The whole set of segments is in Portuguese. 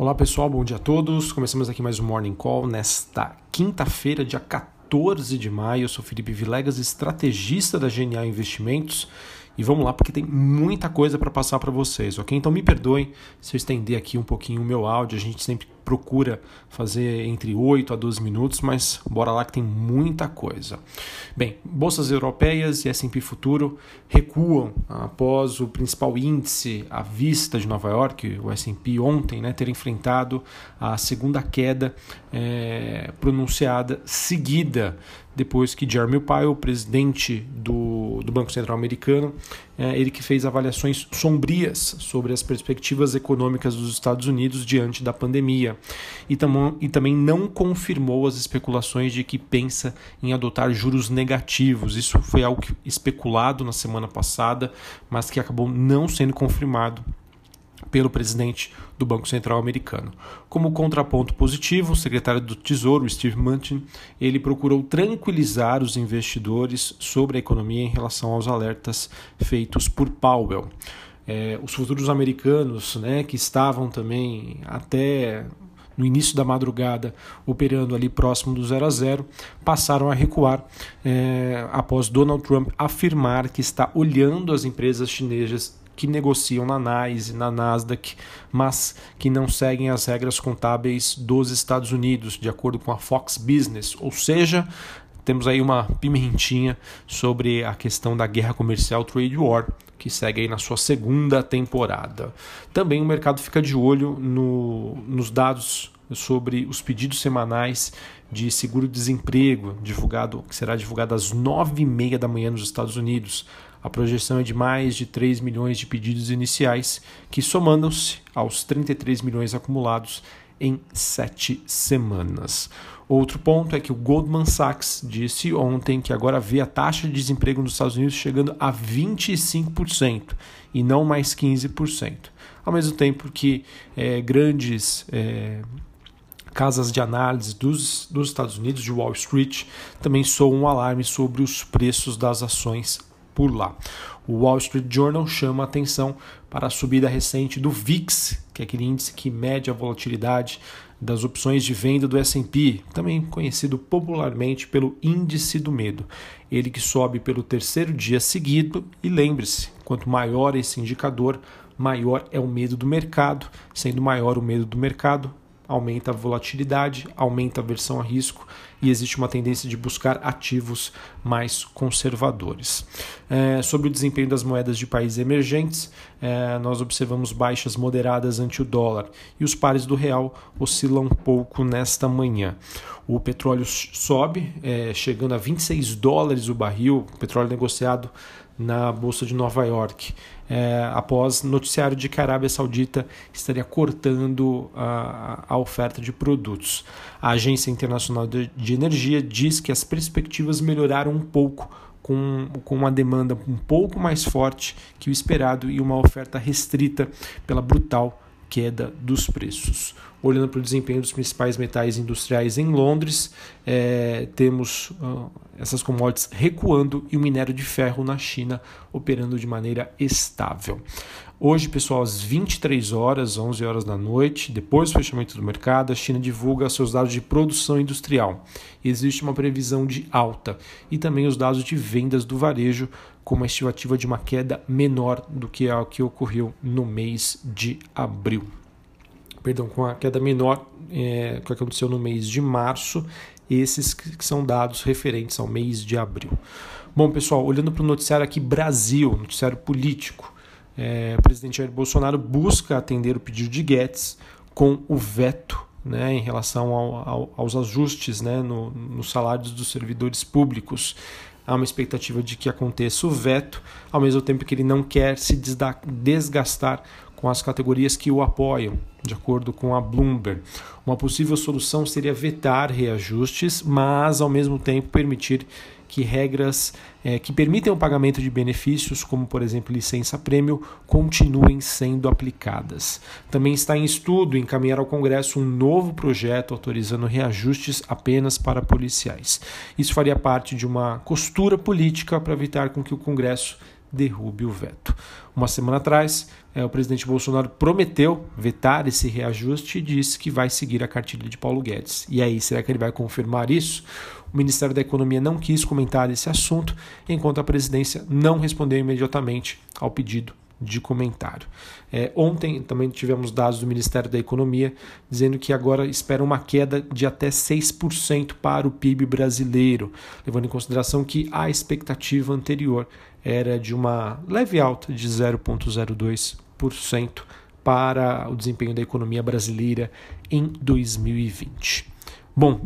Olá pessoal, bom dia a todos. Começamos aqui mais um Morning Call nesta quinta-feira, dia 14 de maio. Eu sou Felipe Vilegas, estrategista da Genial Investimentos. E vamos lá, porque tem muita coisa para passar para vocês, ok? Então me perdoem se eu estender aqui um pouquinho o meu áudio. A gente sempre procura fazer entre 8 a 12 minutos, mas bora lá que tem muita coisa. Bem, bolsas europeias e S&P Futuro recuam após o principal índice à vista de Nova York, o S&P ontem, né, ter enfrentado a segunda queda é, pronunciada seguida depois que Jeremy Powell, presidente do, do Banco Central Americano, é, ele que fez avaliações sombrias sobre as perspectivas econômicas dos Estados Unidos diante da pandemia e, e também não confirmou as especulações de que pensa em adotar juros negativos. Isso foi algo especulado na semana passada, mas que acabou não sendo confirmado pelo presidente do Banco Central americano. Como contraponto positivo, o secretário do Tesouro, Steve Mnuchin, ele procurou tranquilizar os investidores sobre a economia em relação aos alertas feitos por Powell. É, os futuros americanos, né, que estavam também até no início da madrugada, operando ali próximo do 0 a 0, passaram a recuar é, após Donald Trump afirmar que está olhando as empresas chinesas que negociam na NYSE, na Nasdaq, mas que não seguem as regras contábeis dos Estados Unidos, de acordo com a Fox Business, ou seja, temos aí uma pimentinha sobre a questão da guerra comercial trade war, que segue aí na sua segunda temporada. Também o mercado fica de olho no, nos dados sobre os pedidos semanais de seguro-desemprego, divulgado, que será divulgado às nove e meia da manhã nos Estados Unidos. A projeção é de mais de 3 milhões de pedidos iniciais, que somando-se aos 33 milhões acumulados em sete semanas. Outro ponto é que o Goldman Sachs disse ontem que agora vê a taxa de desemprego nos Estados Unidos chegando a 25% e não mais 15%. Ao mesmo tempo que é, grandes é, casas de análise dos, dos Estados Unidos, de Wall Street, também soam um alarme sobre os preços das ações por lá. O Wall Street Journal chama atenção para a subida recente do VIX, que é aquele índice que mede a volatilidade das opções de venda do S&P, também conhecido popularmente pelo índice do medo. Ele que sobe pelo terceiro dia seguido e lembre-se, quanto maior esse indicador, maior é o medo do mercado, sendo maior o medo do mercado, aumenta a volatilidade, aumenta a aversão a risco e existe uma tendência de buscar ativos mais conservadores. É, sobre o desempenho das moedas de países emergentes, é, nós observamos baixas moderadas ante o dólar e os pares do real oscilam um pouco nesta manhã. O petróleo sobe, é, chegando a 26 dólares o barril, petróleo negociado na Bolsa de Nova York, é, após noticiário de que a Arábia Saudita estaria cortando a, a oferta de produtos. A Agência Internacional de, de Energia diz que as perspectivas melhoraram um pouco com, com uma demanda um pouco mais forte que o esperado e uma oferta restrita pela brutal queda dos preços. Olhando para o desempenho dos principais metais industriais em Londres, é, temos uh, essas commodities recuando e o minério de ferro na China operando de maneira estável. Hoje, pessoal, às 23 horas, 11 horas da noite, depois do fechamento do mercado, a China divulga seus dados de produção industrial. Existe uma previsão de alta e também os dados de vendas do varejo com uma estimativa de uma queda menor do que a que ocorreu no mês de abril. Perdão, com a queda menor é, que aconteceu no mês de março, esses que são dados referentes ao mês de abril. Bom, pessoal, olhando para o noticiário aqui Brasil, noticiário político é, o presidente Jair Bolsonaro busca atender o pedido de Guedes com o veto né, em relação ao, ao, aos ajustes né, no, nos salários dos servidores públicos. Há uma expectativa de que aconteça o veto, ao mesmo tempo que ele não quer se desgastar com as categorias que o apoiam, de acordo com a Bloomberg. Uma possível solução seria vetar reajustes, mas ao mesmo tempo permitir que regras é, que permitem o pagamento de benefícios, como por exemplo licença-prêmio, continuem sendo aplicadas. Também está em estudo encaminhar ao Congresso um novo projeto autorizando reajustes apenas para policiais. Isso faria parte de uma costura política para evitar com que o Congresso derrube o veto. Uma semana atrás, é, o presidente Bolsonaro prometeu vetar esse reajuste e disse que vai seguir a cartilha de Paulo Guedes. E aí, será que ele vai confirmar isso? O Ministério da Economia não quis comentar esse assunto, enquanto a presidência não respondeu imediatamente ao pedido de comentário. É, ontem também tivemos dados do Ministério da Economia dizendo que agora espera uma queda de até 6% para o PIB brasileiro, levando em consideração que a expectativa anterior era de uma leve alta de 0,02% para o desempenho da economia brasileira em 2020. Bom,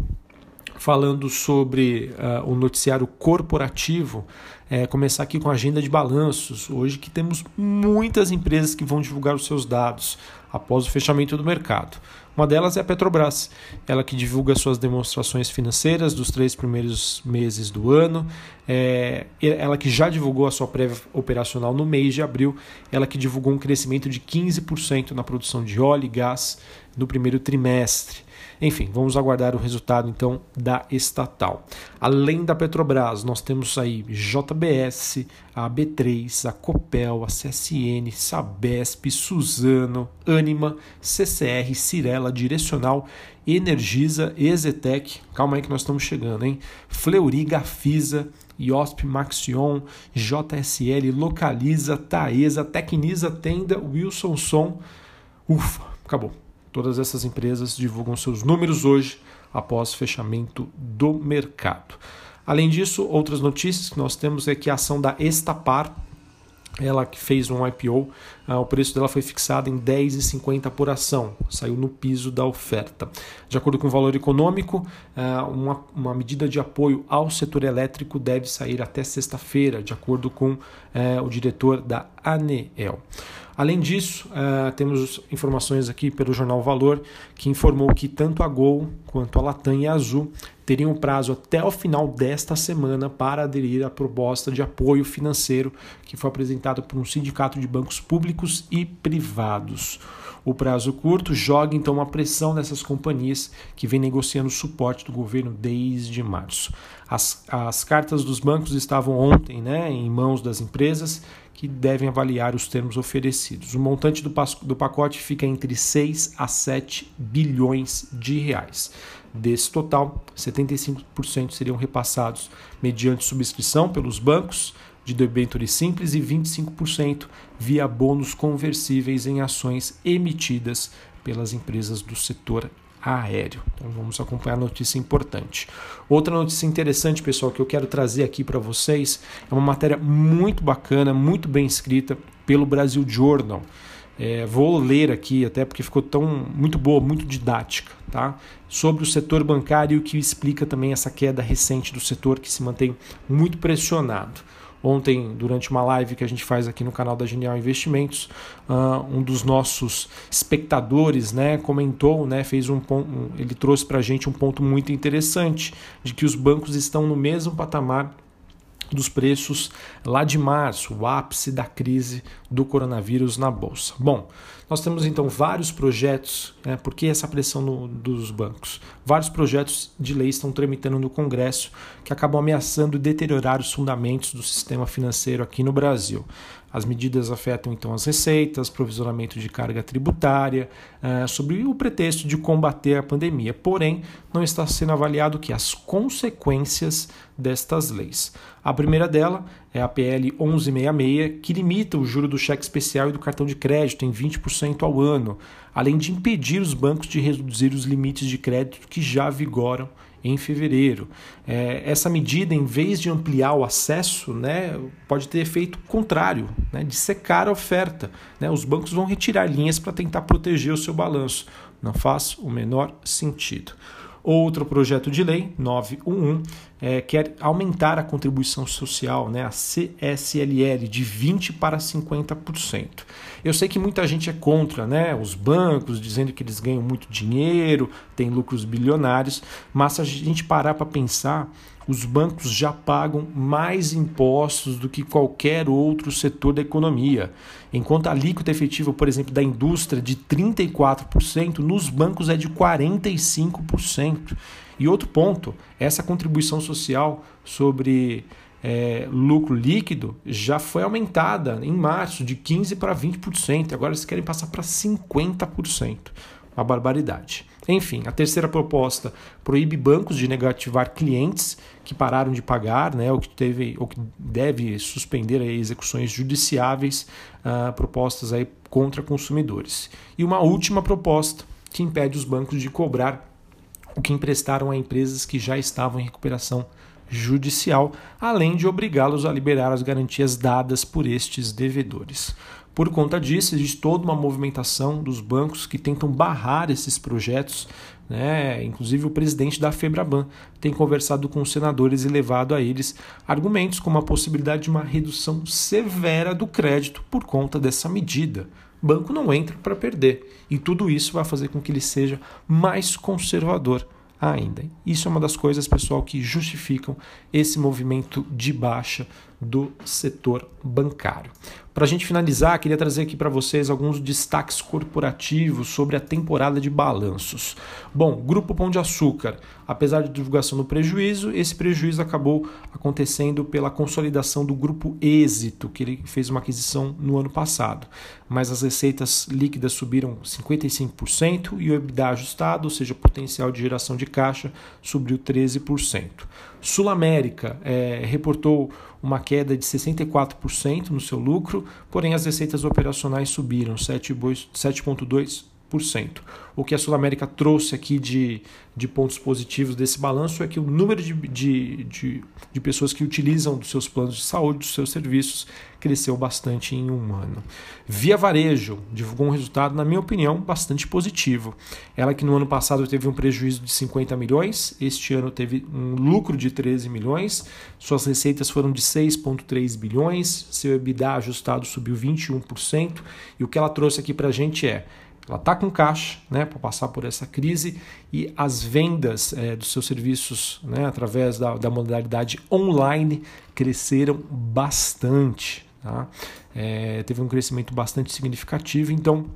falando sobre uh, o noticiário corporativo, é, começar aqui com a agenda de balanços. Hoje que temos muitas empresas que vão divulgar os seus dados após o fechamento do mercado. Uma delas é a Petrobras, ela que divulga suas demonstrações financeiras dos três primeiros meses do ano, é, ela que já divulgou a sua prévia operacional no mês de abril, ela que divulgou um crescimento de 15% na produção de óleo e gás no primeiro trimestre. Enfim, vamos aguardar o resultado então da estatal. Além da Petrobras, nós temos aí JBS, a B3, a Copel, a CSN, Sabesp, Suzano, Anima, CCR, Cirela, Direcional, Energisa, Exetec, calma aí que nós estamos chegando, hein? Fleury, Gafisa, IOSP, Maxion, JSL, Localiza, Taesa, Tecnisa, Tenda, Wilson Som. Ufa, acabou. Todas essas empresas divulgam seus números hoje após fechamento do mercado. Além disso, outras notícias que nós temos é que a ação da Estapar, ela que fez um IPO, ah, o preço dela foi fixado em 10,50 por ação, saiu no piso da oferta. De acordo com o valor econômico, ah, uma, uma medida de apoio ao setor elétrico deve sair até sexta-feira, de acordo com eh, o diretor da ANEEL. Além disso, uh, temos informações aqui pelo jornal Valor, que informou que tanto a Gol quanto a Latam e a Azul teriam prazo até o final desta semana para aderir à proposta de apoio financeiro que foi apresentada por um sindicato de bancos públicos e privados. O prazo curto joga então uma pressão nessas companhias que vêm negociando o suporte do governo desde março. As, as cartas dos bancos estavam ontem né, em mãos das empresas que devem avaliar os termos oferecidos. O montante do, pacote fica entre 6 a 7 bilhões de reais. Desse total, 75% seriam repassados mediante subscrição pelos bancos de debêntures simples e 25% via bônus conversíveis em ações emitidas pelas empresas do setor aéreo. Então vamos acompanhar a notícia importante. Outra notícia interessante, pessoal, que eu quero trazer aqui para vocês é uma matéria muito bacana, muito bem escrita pelo Brasil Journal. É, vou ler aqui até porque ficou tão muito boa, muito didática, tá? Sobre o setor bancário que explica também essa queda recente do setor que se mantém muito pressionado. Ontem, durante uma live que a gente faz aqui no canal da Genial Investimentos, uh, um dos nossos espectadores né, comentou, né, fez um ele trouxe para a gente um ponto muito interessante de que os bancos estão no mesmo patamar dos preços lá de março, o ápice da crise do coronavírus na bolsa. Bom, nós temos então vários projetos, né, por que essa pressão no, dos bancos? Vários projetos de lei estão tramitando no Congresso que acabam ameaçando deteriorar os fundamentos do sistema financeiro aqui no Brasil. As medidas afetam então as receitas, provisionamento de carga tributária, uh, sobre o pretexto de combater a pandemia. Porém, não está sendo avaliado que as consequências destas leis. A primeira dela é a PL 1166, que limita o juro do cheque especial e do cartão de crédito em 20% ao ano, além de impedir os bancos de reduzir os limites de crédito que já vigoram em fevereiro. É, essa medida, em vez de ampliar o acesso, né, pode ter efeito contrário, né, de secar a oferta. Né? Os bancos vão retirar linhas para tentar proteger o seu balanço. Não faz o menor sentido. Outro projeto de lei, 911, é, quer aumentar a contribuição social, né, a CSLL, de 20% para 50%. Eu sei que muita gente é contra né, os bancos, dizendo que eles ganham muito dinheiro, têm lucros bilionários, mas se a gente parar para pensar, os bancos já pagam mais impostos do que qualquer outro setor da economia. Enquanto a alíquota efetiva, por exemplo, da indústria de 34%, nos bancos é de 45%. E outro ponto, essa contribuição social sobre é, lucro líquido já foi aumentada em março de 15% para 20%. Agora eles querem passar para 50%. Uma barbaridade. Enfim, a terceira proposta proíbe bancos de negativar clientes que pararam de pagar, né, ou que teve, ou que deve suspender aí, execuções judiciáveis uh, propostas aí contra consumidores. E uma última proposta que impede os bancos de cobrar o que emprestaram a empresas que já estavam em recuperação judicial, além de obrigá-los a liberar as garantias dadas por estes devedores. Por conta disso, existe toda uma movimentação dos bancos que tentam barrar esses projetos. Né? Inclusive, o presidente da Febraban tem conversado com os senadores e levado a eles argumentos como a possibilidade de uma redução severa do crédito por conta dessa medida. Banco não entra para perder, e tudo isso vai fazer com que ele seja mais conservador ainda. Isso é uma das coisas, pessoal, que justificam esse movimento de baixa do setor bancário. Para a gente finalizar, queria trazer aqui para vocês alguns destaques corporativos sobre a temporada de balanços. Bom, Grupo Pão de Açúcar, apesar de divulgação do prejuízo, esse prejuízo acabou acontecendo pela consolidação do Grupo Êxito, que ele fez uma aquisição no ano passado. Mas as receitas líquidas subiram 55% e o EBITDA ajustado, ou seja, potencial de geração de caixa, subiu 13%. Sul América é, reportou uma queda de 64% no seu lucro, porém as receitas operacionais subiram 7,2%. O que a Sul América trouxe aqui de, de pontos positivos desse balanço é que o número de, de, de, de pessoas que utilizam dos seus planos de saúde, dos seus serviços, cresceu bastante em um ano. Via Varejo divulgou um resultado, na minha opinião, bastante positivo. Ela que no ano passado teve um prejuízo de 50 milhões, este ano teve um lucro de 13 milhões, suas receitas foram de 6,3 bilhões, seu EBITDA ajustado subiu 21%, e o que ela trouxe aqui para a gente é ela está com caixa né, para passar por essa crise e as vendas é, dos seus serviços né, através da, da modalidade online cresceram bastante. Tá? É, teve um crescimento bastante significativo, então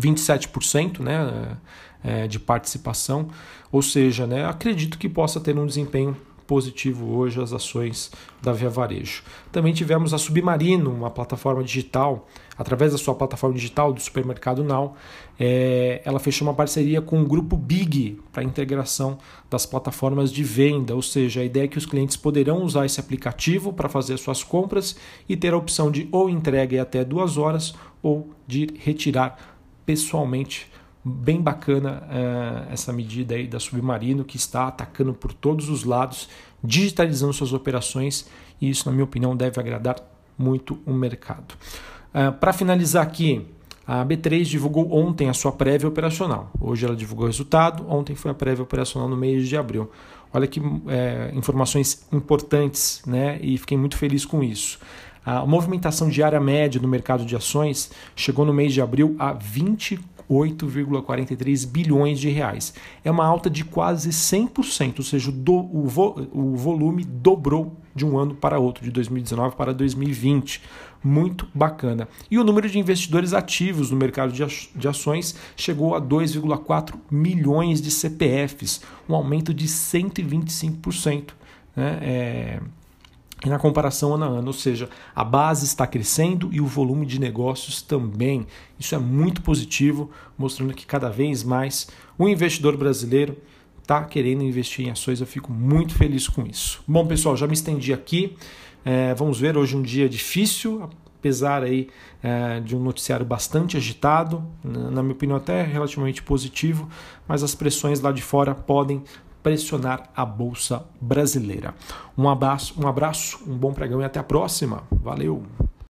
27% né, é, de participação, ou seja, né, acredito que possa ter um desempenho positivo hoje as ações da Via Varejo. Também tivemos a Submarino, uma plataforma digital, através da sua plataforma digital do supermercado Now, é, ela fechou uma parceria com o grupo Big para integração das plataformas de venda, ou seja, a ideia é que os clientes poderão usar esse aplicativo para fazer suas compras e ter a opção de ou entrega em até duas horas ou de retirar pessoalmente bem bacana uh, essa medida aí da Submarino que está atacando por todos os lados, digitalizando suas operações e isso, na minha opinião, deve agradar muito o mercado. Uh, Para finalizar aqui, a B3 divulgou ontem a sua prévia operacional. Hoje ela divulgou o resultado, ontem foi a prévia operacional no mês de abril. Olha que é, informações importantes, né? E fiquei muito feliz com isso. A movimentação diária média no mercado de ações chegou no mês de abril a 24 8,43 bilhões de reais. É uma alta de quase 100%, ou seja, do, o, vo, o volume dobrou de um ano para outro, de 2019 para 2020. Muito bacana. E o número de investidores ativos no mercado de ações chegou a 2,4 milhões de CPFs, um aumento de 125%. Né? É na comparação ano a ano, ou seja, a base está crescendo e o volume de negócios também. Isso é muito positivo, mostrando que cada vez mais o investidor brasileiro está querendo investir em ações. Eu fico muito feliz com isso. Bom, pessoal, já me estendi aqui. É, vamos ver hoje um dia difícil, apesar aí é, de um noticiário bastante agitado, na minha opinião até relativamente positivo, mas as pressões lá de fora podem pressionar a bolsa brasileira. Um abraço, um abraço, um bom pregão e até a próxima. Valeu.